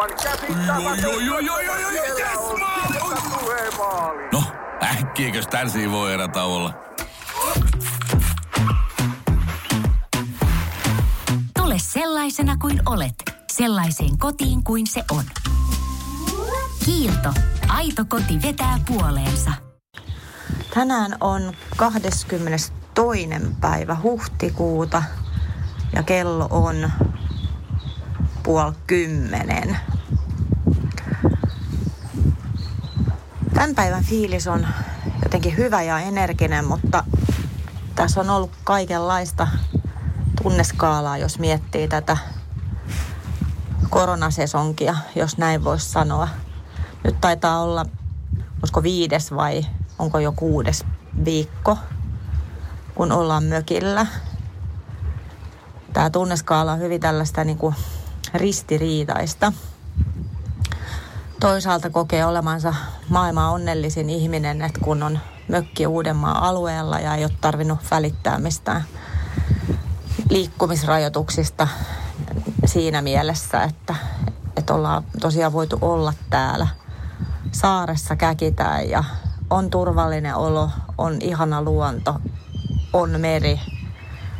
Aivan joo, joo, joo, joo, joo, Siellä yes, maali! No, äkkiäkös tän voi erätä olla? Tule sellaisena kuin olet, sellaiseen kotiin kuin se on. Kiilto. Aito koti vetää puoleensa. Tänään on 22. päivä huhtikuuta ja kello on puoli kymmenen. Tämän päivän fiilis on jotenkin hyvä ja energinen, mutta tässä on ollut kaikenlaista tunneskaalaa, jos miettii tätä koronasesonkia, jos näin voisi sanoa. Nyt taitaa olla, olisiko viides vai onko jo kuudes viikko, kun ollaan mökillä. Tämä tunneskaala on hyvin tällaista niin kuin ristiriitaista. Toisaalta kokee olemansa maailman onnellisin ihminen, että kun on mökki Uudenmaan alueella ja ei ole tarvinnut välittää mistään liikkumisrajoituksista siinä mielessä, että, että ollaan tosiaan voitu olla täällä saaressa käkitään ja on turvallinen olo, on ihana luonto, on meri,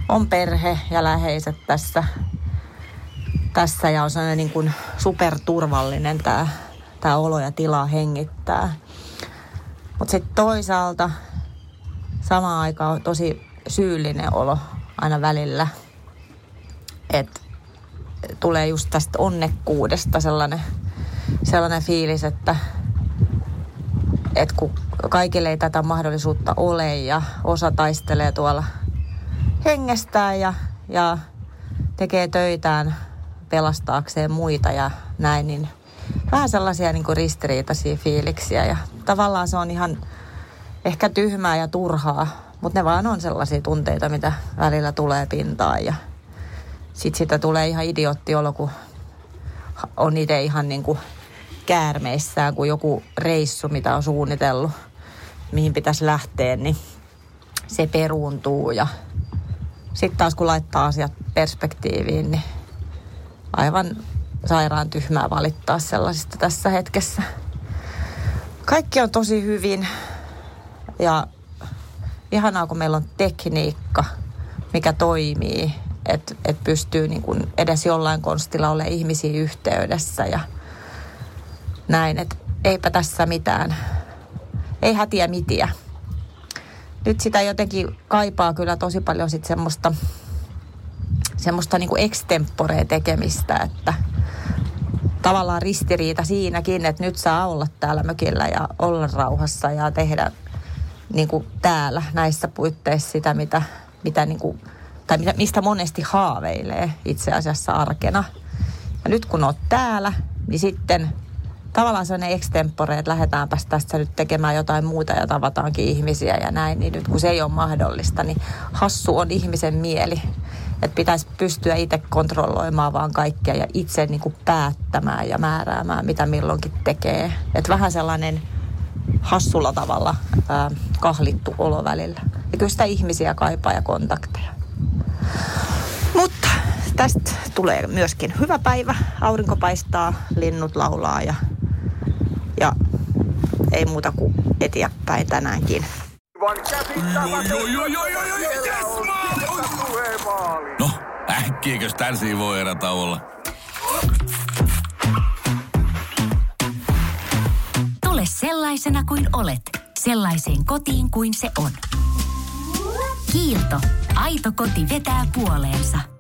on perhe ja läheiset tässä, tässä ja on sellainen niin kuin superturvallinen tämä, tämä olo ja tila hengittää. Mutta sitten toisaalta samaan aikaan on tosi syyllinen olo aina välillä. Että tulee just tästä onnekkuudesta sellainen, sellainen fiilis, että, että kun kaikille ei tätä mahdollisuutta ole ja osa taistelee tuolla hengestään ja, ja tekee töitään pelastaakseen muita ja näin, niin vähän sellaisia niin kuin ristiriitaisia fiiliksiä. Ja tavallaan se on ihan ehkä tyhmää ja turhaa, mutta ne vaan on sellaisia tunteita, mitä välillä tulee pintaan. Ja sitten sitä tulee ihan idioottiolo, kun on itse ihan niin kuin käärmeissään, kun joku reissu, mitä on suunnitellut, mihin pitäisi lähteä, niin se peruuntuu. Ja sitten taas kun laittaa asiat perspektiiviin, niin aivan sairaan tyhmää valittaa sellaisista tässä hetkessä. Kaikki on tosi hyvin ja ihanaa, kun meillä on tekniikka, mikä toimii, että et pystyy niin kun edes jollain konstilla olemaan ihmisiä yhteydessä ja näin, että eipä tässä mitään, ei hätiä mitiä. Nyt sitä jotenkin kaipaa kyllä tosi paljon sit semmoista, semmoista niin kuin extemporea tekemistä, että tavallaan ristiriita siinäkin, että nyt saa olla täällä mökillä ja olla rauhassa ja tehdä niin kuin täällä näissä puitteissa sitä, mitä, mitä niin kuin, tai mistä monesti haaveilee itse asiassa arkena. Ja nyt kun oot täällä, niin sitten tavallaan sellainen extempore, että lähdetäänpä tästä nyt tekemään jotain muuta ja tavataankin ihmisiä ja näin, niin nyt kun se ei ole mahdollista, niin hassu on ihmisen mieli. Että pitäisi pystyä itse kontrolloimaan vaan kaikkea ja itse niin kuin päättämään ja määräämään, mitä milloinkin tekee. Että vähän sellainen hassulla tavalla ää, kahlittu olo välillä. Ja kyllä sitä ihmisiä kaipaa ja kontakteja. Mutta tästä tulee myöskin hyvä päivä. Aurinko paistaa, linnut laulaa ja ei muuta kuin eteenpäin tänäänkin. No, äkkiäkös tän voi erätä olla? Tule sellaisena kuin olet, sellaiseen kotiin kuin se on. Kiilto. Aito koti vetää puoleensa.